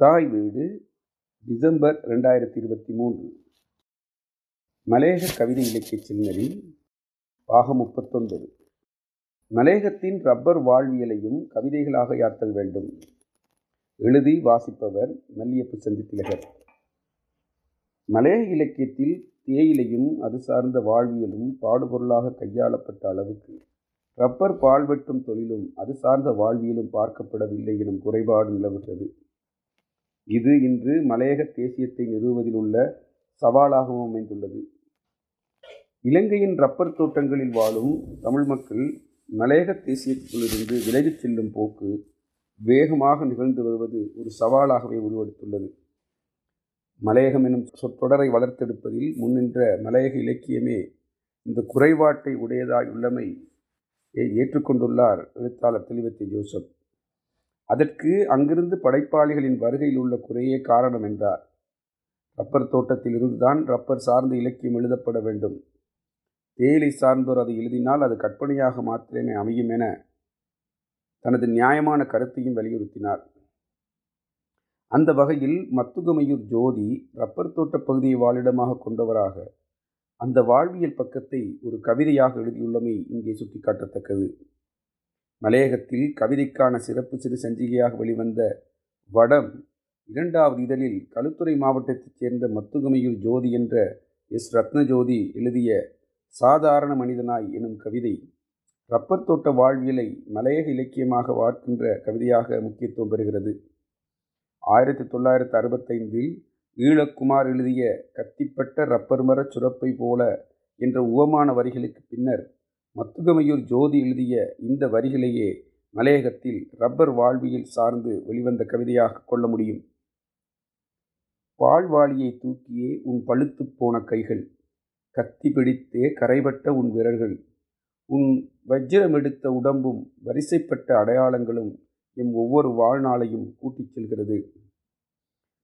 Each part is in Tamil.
தாய் வீடு டிசம்பர் ரெண்டாயிரத்தி இருபத்தி மூன்று. மலேக கவிதை இலக்கிய சின்னரி பாகம் முப்பத்தொன்பது. மலேகத்தின் ரப்பர் வாழ்வியலையும் கவிதைகளாக யாத்தல் வேண்டும்? எழுதி வாசிப்பவர் மல்லியப்பு சந்தித்திலகர். மலைய இலக்கியத்தில் தேயிலையும் அது சார்ந்த வாழ்வியலும் பாடுபொருளாக கையாளப்பட்ட அளவுக்கு ரப்பர் பால் வெட்டும் தொழிலும் அது சார்ந்த வாழ்வியலும் பார்க்கப்படவில்லை எனும் குறைபாடு நிலவுகிறது. இது இன்று மலையக தேசியத்தை நிறுவுவதில் உள்ள சவாலாகவும் அமைந்துள்ளது. இலங்கையின் ரப்பர் தோட்டங்களில் வாழும் தமிழ் மக்கள் மலையக தேசியத்திலிருந்து விலகிச் செல்லும் போக்கு வேகமாக நிகழ்ந்து வருவது ஒரு சவாலாகவே உருவெடுத்துள்ளது. மலையகம் எனும் சொற்றொடரை வளர்த்தெடுப்பதில் முன்னின்ற மலையக இலக்கியமே இந்த குறைபாட்டை உடையதாய் உள்ளமை ஏற்றுக்கொண்டுள்ளார் எழுத்தாளர் தெளிவத்தை ஜோசப். அதற்கு அங்கிருந்து படைப்பாளிகளின் வருகையில் உள்ள குறையே காரணம் என்றார். ரப்பர் தோட்டத்திலிருந்து தான் ரப்பர் சார்ந்த இலக்கியம் எழுதப்பட வேண்டும். தேயிலை சார்ந்தோர் அதை எழுதினால் அது கற்பனையாக மாத்திரமே அமையும் என தனது நியாயமான கருத்தையும் வலியுறுத்தினார். அந்த வகையில் மத்துகமையூர் ஜோதி ரப்பர் தோட்ட பகுதியை வாழிடமாக கொண்டவராக அந்த வாழ்வியல் பக்கத்தை ஒரு கவிதையாக எழுதியுள்ளமை இங்கே சுட்டிக்காட்டத்தக்கது. மலையகத்தில் கவிதைக்கான சிறப்பு சிறு சஞ்சிகையாக வெளிவந்த வடம் இரண்டாவது இதழில் களுத்துறை மாவட்டத்தைச் சேர்ந்த மத்துகமையூர் ஜோதி என்ற எஸ். ரத்னஜோதி எழுதிய சாதாரண மனிதனாய் எனும் கவிதை. ரப்பர் தோட்ட வாழ்வியலை மலையக இலக்கியமாக வார்க்கின்ற கவிதையாக முக்கியத்துவம் பெறுகிறது. ஆயிரத்தி தொள்ளாயிரத்தி அறுபத்தைந்தில் ஈழக்குமார் எழுதிய கத்திப்பட்ட ரப்பர் மரச் சுரப்பை போல என்ற உவமான வரிகளுக்கு பின்னர் மத்துகமையூர் ஜோதி எழுதிய இந்த வரிகளையே மலையகத்தில் ரப்பர் வாழ்வியல் சார்ந்து வெளிவந்த கவிதையாக கொள்ள முடியும். பால்வாளியை தூக்கியே உன் பழுத்து போன கைகள் கத்தி பிடித்தே கரைபட்ட உன் விரல்கள் உன் வஜ்ரம் எடுத்த உடம்பும் வரிசைப்பட்ட அடையாளங்களும் எம் ஒவ்வொரு வாழ்நாளையும் கூட்டிச் செல்கிறது.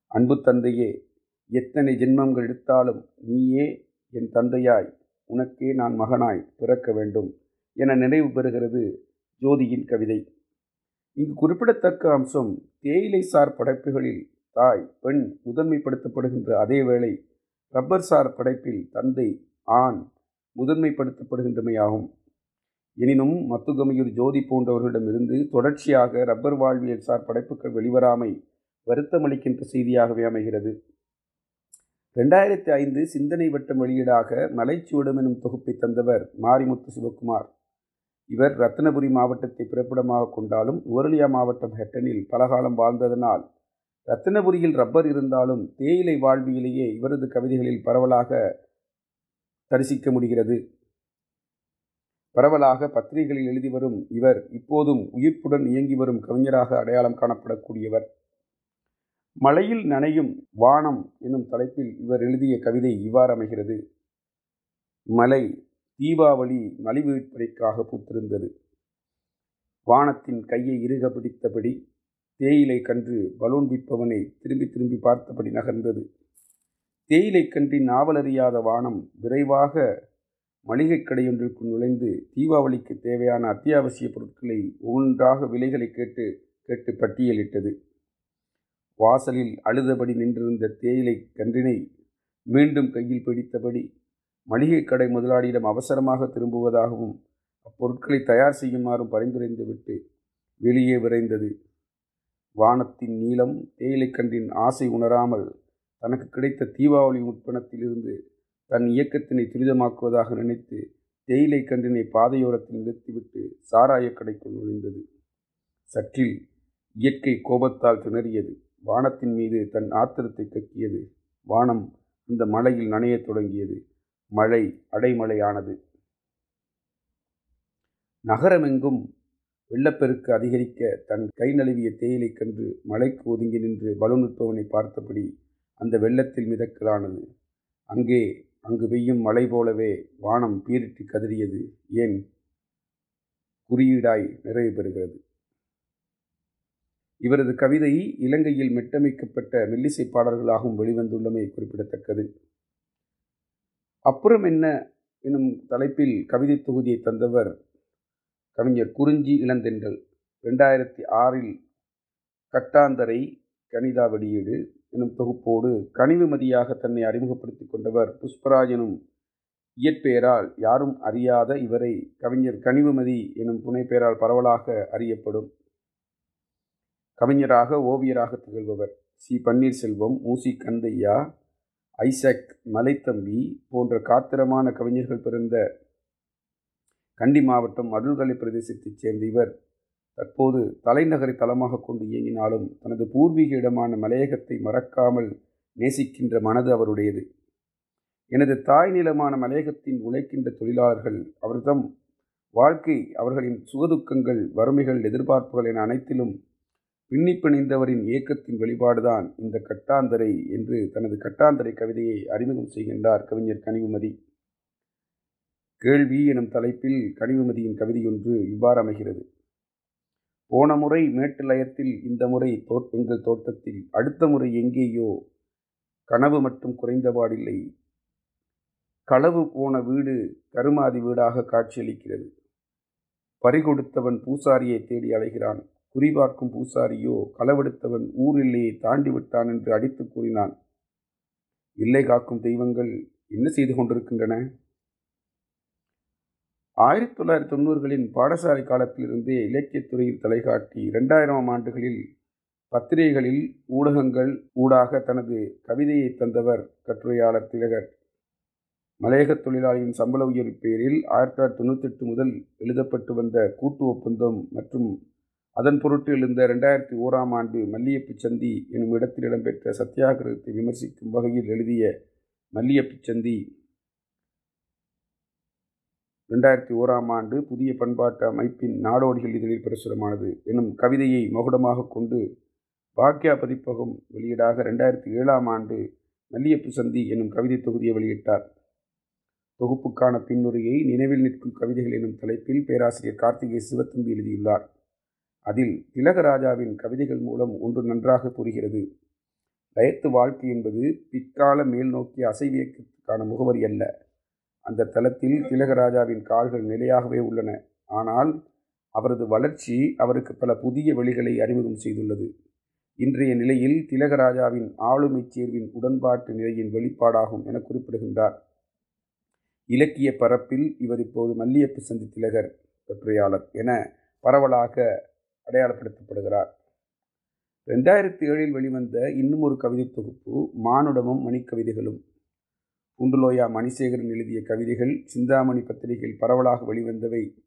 அன்பு தந்தையே எத்தனை ஜென்மங்கள் எடுத்தாலும் நீயே என் தந்தையாய் உனக்கே நான் மகனாய் பிறக்க வேண்டும் என நினைவு பெறுகிறது ஜோதியின் கவிதை. இங்கு குறிப்பிடத்தக்க அம்சம் தேயிலை சார் படைப்புகளில் தாய் பெண் முதன்மைப்படுத்தப்படுகின்ற அதே வேளை ரப்பர் சார் படைப்பில் தந்தை ஆண் முதன்மைப்படுத்தப்படுகின்றமையாகும். எனினும் மத்துகமையூர் ஜோதி போன்றவர்களிடமிருந்து தொடர்ச்சியாக ரப்பர் வாழ்வியல் சார் படைப்புகள் வெளிவராமை வருத்தமளிக்கின்ற செய்தியாகவே அமைகிறது. ரெண்டாயிரத்தி ஐந்து சிந்தனை வட்டம் வெளியீடாக மலைச்சுவடம் எனும் தொகுப்பை தந்தவர் மாரிமுத்து சிவகுமார் இவர் ரத்னபுரி மாவட்டத்தை பிறப்பிடமாக கொண்டாலும் உவரலியா மாவட்டம் ஹெட்டனில் பலகாலம் வாழ்ந்ததனால் ரத்தனபுரியில் ரப்பர் இருந்தாலும் தேயிலை வாழ்வியிலேயே இவரது கவிதைகளில் பரவலாக தரிசிக்க முடிகிறது. பரவலாக பத்திரிகைகளில் எழுதி வரும் இவர் இப்போதும் உயிர்ப்புடன் இயங்கி வரும் கவிஞராக அடையாளம் காணப்படக்கூடியவர். மழையில் நனையும் வானம் எனும் தலைப்பில் இவர் எழுதிய கவிதை இவ்வாறு அமைகிறது. மலை தீபாவளி மலிவு விற்பனைக்காக பூத்திருந்தது. வானத்தின் கையை இறுக பிடித்தபடி தேயிலை கன்று பலூன் விற்பவனை திரும்பி திரும்பி பார்த்தபடி நகர்ந்தது. தேயிலை கன்றின் நாவலறியாத வானம் விரைவாக மளிகை கடையொன்றிற்குள் நுழைந்து தீபாவளிக்கு தேவையான அத்தியாவசிய பொருட்களை ஒவ்வொன்றாக விலைகளை கேட்டு கேட்டு பட்டியலிட்டது. வாசலில் அழுதபடி நின்றிருந்த தேயிலை கன்றினை மீண்டும் கையில் பிடித்தபடி மளிகை கடை முதலாளியிடம் அவசரமாக திரும்புவதாகவும் அப்பொருட்களை தயார் செய்யுமாறும் பரிந்துரைந்துவிட்டு வெளியே விரைந்தது. வானத்தின் நீளம் தேயிலைக்கன்றின் ஆசை உணராமல் தனக்கு கிடைத்த தீபாவளி உட்பணத்திலிருந்து தன் இயக்கத்தினை துரிதமாக்குவதாக நினைத்து தேயிலை கன்றினை பாதையோரத்தில் நிறுத்திவிட்டு சாராய கடைக்குள் நுழைந்தது. சற்றில் இயற்கை கோபத்தால் திணறியது. வானத்தின் மீது தன் ஆத்திரத்தை கக்கியது. வானம் அந்த மலையில் நனையத் தொடங்கியது. மழை அடைமழையானது. நகரமெங்கும் வெள்ளப்பெருக்கு அதிகரிக்க தன் கை நழுவிய தேயிலை கன்று மலைக்கு ஒதுங்கி நின்று பலூன் பார்த்தபடி அந்த வெள்ளத்தில் மிதக்கலானது. அங்கே அங்கு பெய்யும் மழை போலவே வானம் பீரிட்டு கதறியது. ஏன்? குறியீடாய் நிறைவு பெறுகிறது. இவரது கவிதை இலங்கையில் மெட்டமைக்கப்பட்ட மெல்லிசை பாடல்களாகவும் வெளிவந்துள்ளமை குறிப்பிடத்தக்கது. அப்புறம் என்ன எனும் தலைப்பில் கவிதை தொகுதியை தந்தவர் கவிஞர் குறிஞ்சி இளந்தென்றல் ரெண்டாயிரத்தி ஆறில் கட்டாந்தரை கணிதா வெளியீடு எனும் தொகுப்போடு கனிவுமதியாக தன்னை அறிமுகப்படுத்தி கொண்டவர் புஷ்பராஜனும் இயற்பெயரால் யாரும் அறியாத இவரை கவிஞர் கனிவுமதி எனும் புனைப்பெயரால் பரவலாக அறியப்படும். கவிஞராக ஓவியராக திகழ்பவர் சி. பன்னீர்செல்வம் மூசி கந்தையா ஐசக் மலைத்தம்பி போன்ற காத்திரமான கவிஞர்கள் பிறந்த கண்டி மாவட்டம் அருள்கலை பிரதேசத்தைச் சேர்ந்த இவர் தற்போது தலைநகரை தளமாக கொண்டு இயங்கினாலும் தனது பூர்வீக இடமான மலையகத்தை மறக்காமல் நேசிக்கின்ற மனது அவருடையது. எனது தாய் நிலமான மலையகத்தின் உழைக்கின்ற தொழிலாளர்கள் அவர்தம் வாழ்க்கை அவர்களின் சுகதுக்கங்கள் வறுமைகள் எதிர்பார்ப்புகள் என அனைத்திலும் பின்னி பிணைந்தவரின் இயக்கத்தின் வெளிப்பாடுதான் இந்த கட்டாந்தரை என்று தனது கட்டாந்தரை கவிதையை அறிமுகம் செய்கின்றார் கவிஞர் கனிவுமதி. கேள்வி எனும் தலைப்பில் கனிவுமதியின் கவிதையொன்று இவ்வாறு அமைகிறது. போன முறை மேட்டு லயத்தில் இந்த முறை தோட் எங்கள் தோட்டத்தில் அடுத்த முறை எங்கேயோ கனவு மட்டும் குறைந்தபாடில்லை களவு போன வீடு கருமாதி வீடாக காட்சியளிக்கிறது. பறிகொடுத்தவன் பூசாரியை தேடி அலைகிறான். குறிபார்க்கும் பூசாரியோ களவெடுத்தவன் ஊர் எல்லையை தாண்டி விட்டான் என்று அடித்து கூறினான். இல்லை காக்கும் தெய்வங்கள் என்ன செய்து கொண்டிருக்கின்றன? ஆயிரத்தி தொள்ளாயிரத்தி தொண்ணூறுகளின் பாடசாலை காலத்திலிருந்தே இலக்கியத்துறையில் தலைகாட்டி இரண்டாயிரம் ஆண்டுகளில் பத்திரிகைகளில் ஊடகங்கள் ஊடாக தனது கவிதையை தந்தவர் கட்டுரையாளர் திலகர். மலையக தொழிலாளியின் சம்பள உயர்வு பேரில் ஆயிரத்தி தொள்ளாயிரத்தி தொண்ணூத்தெட்டு முதல் எழுதப்பட்டு வந்த கூட்டு ஒப்பந்தம் மற்றும் அதன் பொருட்டு எழுந்த ரெண்டாயிரத்தி ஓராம் ஆண்டு மல்லியப்பு சந்தி எனும் இடத்தில் இடம்பெற்ற சத்தியாகிரகத்தை விமர்சிக்கும் வகையில் எழுதிய மல்லியப்பு சந்தி ரெண்டாயிரத்தி ஓராம் ஆண்டு புதிய பண்பாட்டு அமைப்பின் நாடோடிகள் இதழில் பிரசுரமானது எனும் கவிதையை மகுடமாக கொண்டு பாக்கியா பதிப்பகம் வெளியீடாக ரெண்டாயிரத்தி ஏழாம் ஆண்டு மல்லியப்பு சந்தி எனும் கவிதை தொகுதியை வெளியிட்டார். தொகுப்புக்கான பின்னுரையை நினைவில் நிற்கும் கவிதைகள் எனும் தலைப்பில் பேராசிரியர் கார்த்திகை சிவத்தம்பி எழுதியுள்ளார். அதில் திலகராஜாவின் கவிதைகள் மூலம் ஒன்று நன்றாக புரிகிறது. லயத்து வாழ்க்கை என்பது பிற்கால மேல் நோக்கிய அசைவியக்கத்துக்கான முகவரி அல்ல. அந்த தளத்தில் திலகராஜாவின் கால்கள் நிலையாகவே உள்ளன. ஆனால் அவரது வளர்ச்சி அவருக்கு பல புதிய வழிகளை அறிமுகம் செய்துள்ளது. இன்றைய நிலையில் திலகராஜாவின் ஆளுமை சேர்வின் உடன்பாட்டு நிலையின் வெளிப்பாடாகும் என குறிப்பிடுகின்றார். இலக்கிய பரப்பில் இவர் இப்போது மல்லியப்பு சந்தி திலகர் கட்டுரையாளர் என பரவலாக அடையாளப்படுத்தப்படுகிறார். ரெண்டாயிரத்தி ஏழில் வெளிவந்த இன்னும் ஒரு கவிதை தொகுப்பு மானுடமும் மணிக்கவிதைகளும். குண்டுலோயா மணிசேகரன் எழுதிய கவிதைகள் சிந்தாமணி பத்திரிகையில் பரவலாக வெளிவந்தவை.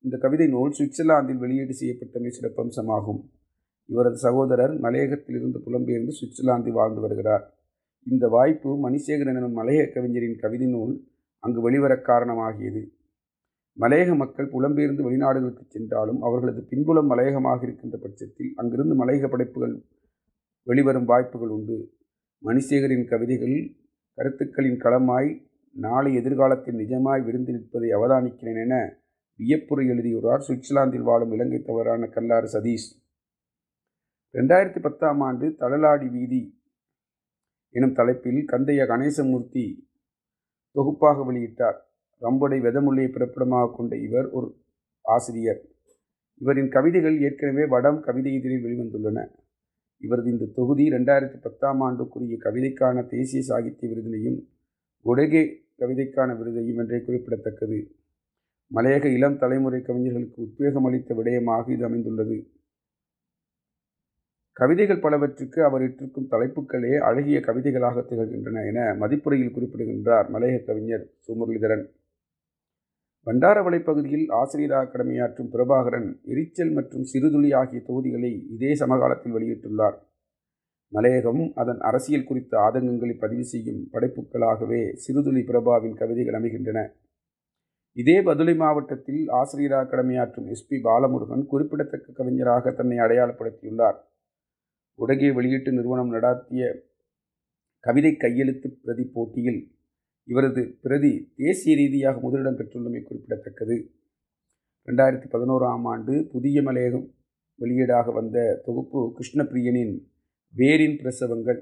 இந்த கவிதை நூல் சுவிட்சர்லாந்தில் வெளியீடு செய்யப்பட்டமை சிறப்பம்சமாகும் இவரது சகோதரர் மலையகத்திலிருந்து புலம்பெயர்ந்து சுவிட்சர்லாந்தில் வாழ்ந்து வருகிறார். இந்த வாய்ப்பு மணிசேகரன் எனும் மலையக கவிஞரின் கவிதை நூல் அங்கு வெளிவர காரணமாகியது. மலையக மக்கள் புலம்பெயர்ந்து வெளிநாடுகளுக்கு சென்றாலும் அவர்களது பின்புலம் மலையகமாக இருக்கின்ற பட்சத்தில் அங்கிருந்து மலையக படைப்புகள் வெளிவரும் வாய்ப்புகள் உண்டு. மணிசேகரின் கவிதைகள் கருத்துக்களின் களமாய் நாளை எதிர்காலத்தில் நிஜமாய் விருந்து நிற்பதை அவதானிக்கிறேன் என வியப்புரை எழுதியுள்ளார். சுவிட்சர்லாந்தில் வாழும் இலங்கை தவறான கல்லாறு சதீஷ். ரெண்டாயிரத்தி பத்தாம் ஆண்டு தளலாடி வீதி எனும் தலைப்பில் கந்தைய கணேசமூர்த்தி தொகுப்பாக வெளியிட்டார். ரம்புடை வெதமொழியை பிறப்பிடமாக கொண்ட இவர் ஒரு ஆசிரியர். இவரின் கவிதைகள் ஏற்கனவே வடம் கவிதை இதழில் வெளிவந்துள்ளன. இவரது இந்த தொகுதி ரெண்டாயிரத்தி பத்தாம் ஆண்டுக்குரிய கவிதைக்கான தேசிய சாகித்ய விருதினையும் குடகே கவிதைக்கான விருதையும் என்றே குறிப்பிடத்தக்கது. மலையக இளம் தலைமுறை கவிஞர்களுக்கு உத்வேகம் அளித்த விடயமாக இது அமைந்துள்ளது. கவிதைகள் பலவற்றுக்கு அவர் இட்டிருக்கும் தலைப்புகளே அழகிய கவிதைகளாக திகழ்கின்றன என மதிப்புரையில் குறிப்பிடுகின்றார் மலையக கவிஞர் சுமுரளிதரன். பண்டாரவளை பகுதியில் ஆசிரியராக கடமையாற்றும் பிரபாகரன் எரிச்சல் மற்றும் சிறுதுளி ஆகிய தொகுதிகளை இதே சமகாலத்தில் வெளியிட்டுள்ளார். மலையகம் அதன் அரசியல் குறித்த ஆதங்கங்களை பதிவு செய்யும் படைப்புகளாகவே சிறுதுளி பிரபாவின் கவிதைகள் அமைகின்றன. இதே பதுளை மாவட்டத்தில் ஆசிரியராக கடமையாற்றும் எஸ்பி பாலமுருகன் குறிப்பிடத்தக்க கவிஞராக தன்னை அடையாளப்படுத்தியுள்ளார். உடகே வெளியீட்டு நிறுவனம் நடாத்திய கவிதை கையெழுத்து பிரதி போட்டியில் இவரது பிரதி தேசிய ரீதியாக முதலிடம் பெற்றுள்ளமை குறிப்பிடத்தக்கது. ரெண்டாயிரத்தி பதினோராம் ஆண்டு புதிய மலையகம் வெளியீடாக வந்த தொகுப்பு கிருஷ்ணப்பிரியனின் வேரின் பிரசவங்கள்.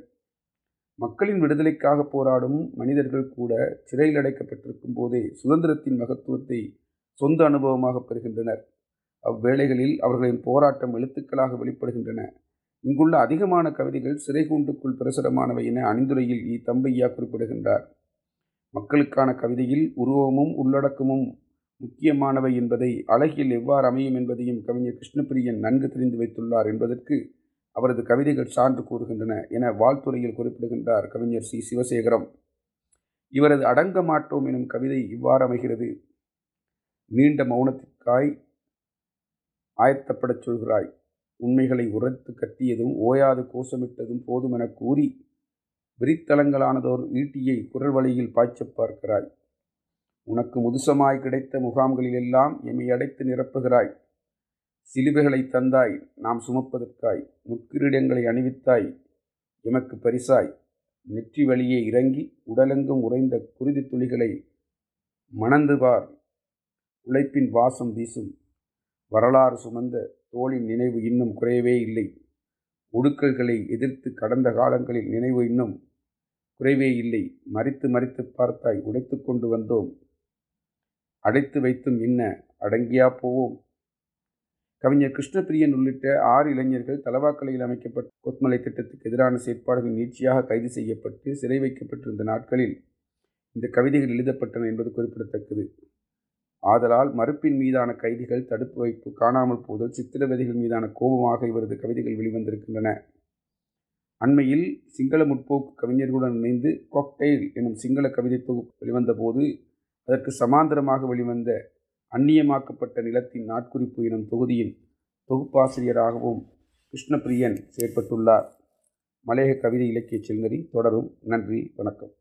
மக்களின் விடுதலைக்காக போராடும் மனிதர்கள் கூட சிறையில் அடைக்கப்பட்டிருக்கும் போதே சுதந்திரத்தின் மகத்துவத்தை சொந்த அனுபவமாக பெறுகின்றனர். அவ்வேளைகளில் அவர்களின் போராட்டம் எழுத்துக்களாக வெளிப்படுகின்றன. இங்குள்ள அதிகமான கவிதைகள் சிறைகூண்டுக்குள் பிரசுரமானவை என அணிந்துரையில் இ. தம்பையா குறிப்பிடுகின்றார். மக்களுக்கான கவிதையில் உருவமும் உள்ளடக்கமும் முக்கியமானவை என்பதை அழகில் எவ்வாறு அமையும் என்பதையும் கவிஞர் கிருஷ்ணபிரியன் நன்கு தெரிந்து வைத்துள்ளார் என்பதற்கு அவரது கவிதைகள் சான்று கூறுகின்றன என வாழ்த்துறையில் குறிப்பிடுகின்றார் கவிஞர் சி. சிவசேகரம். இவரது அடங்க மாட்டோம் எனும் கவிதை இவ்வாறு அமைகிறது. நீண்ட மௌனத்திற்காய் ஆயத்தப்படச் சொல்கிறாய். உண்மைகளை உரத்து கத்தியதும் ஓயாது கோஷமிட்டதும் போதுமென கூறி விரித்தலங்களானதோர் ஈட்டியை குரல் வழியில் பாய்ச்சப் பார்க்கிறாய். உனக்கு முதுசமாய் கிடைத்த முகாம்களிலெல்லாம் எம்மை அடைத்து நிரப்புகிறாய். சிலுவைகளை தந்தாய் நாம் சுமப்பதற்காய். முற்கிரீடங்களை அணிவித்தாய் எமக்கு பரிசாய். நெற்றி வழியே இறங்கி உடலெங்கும் உறைந்த குருதி துளிகளை மணந்து பார் உழைப்பின் வாசம் வீசும். வரலாறு சுமந்த தோளின் நினைவு இன்னும் குறையவே இல்லை. ஒடுக்கல்களை எதிர்த்து கடந்த காலங்களில் நினைவு இன்னும் குறைவே இல்லை. மறித்து மறித்து பார்த்தாய் உடைத்து கொண்டு வந்தோம். அடைத்து வைத்தும் இன்ன அடங்கியா போவோம். கவிஞர் கிருஷ்ணபிரியன் உள்ளிட்ட ஆறு இளைஞர்கள் தலவாக்கலையில் அமைக்கப்பட்ட கொத்மலை திட்டத்துக்கு எதிரான செயற்பாடுகள் நீட்சியாக கைது செய்யப்பட்டு சிறை வைக்கப்பட்டிருந்த நாட்களில் இந்த கவிதைகள் எழுதப்பட்டன என்பது குறிப்பிடத்தக்கது. ஆதலால் மறுப்பின் மீதான கைதிகள் தடுப்பு வைப்பு காணாமல் போதல் சித்திரவதைகள் மீதான கோபமாக இவரது கவிதைகள் வெளிவந்திருக்கின்றன. அண்மையில் சிங்கள முற்போக்கு கவிஞர்களுடன் இணைந்து கொக்டெயில் எனும் சிங்கள கவிதை தொகுப்பு வெளிவந்தபோது அதற்கு சமாந்தரமாக வெளிவந்த அந்நியமாக்கப்பட்ட நிலத்தின் நாட்குறிப்பு எனும் தொகுதியின் தொகுப்பாசிரியராகவும் கிருஷ்ணபிரியன் செயற்பட்டுள்ளார். மலையக கவிதை இலக்கிய செல்நறி தொடரும். நன்றி. வணக்கம்.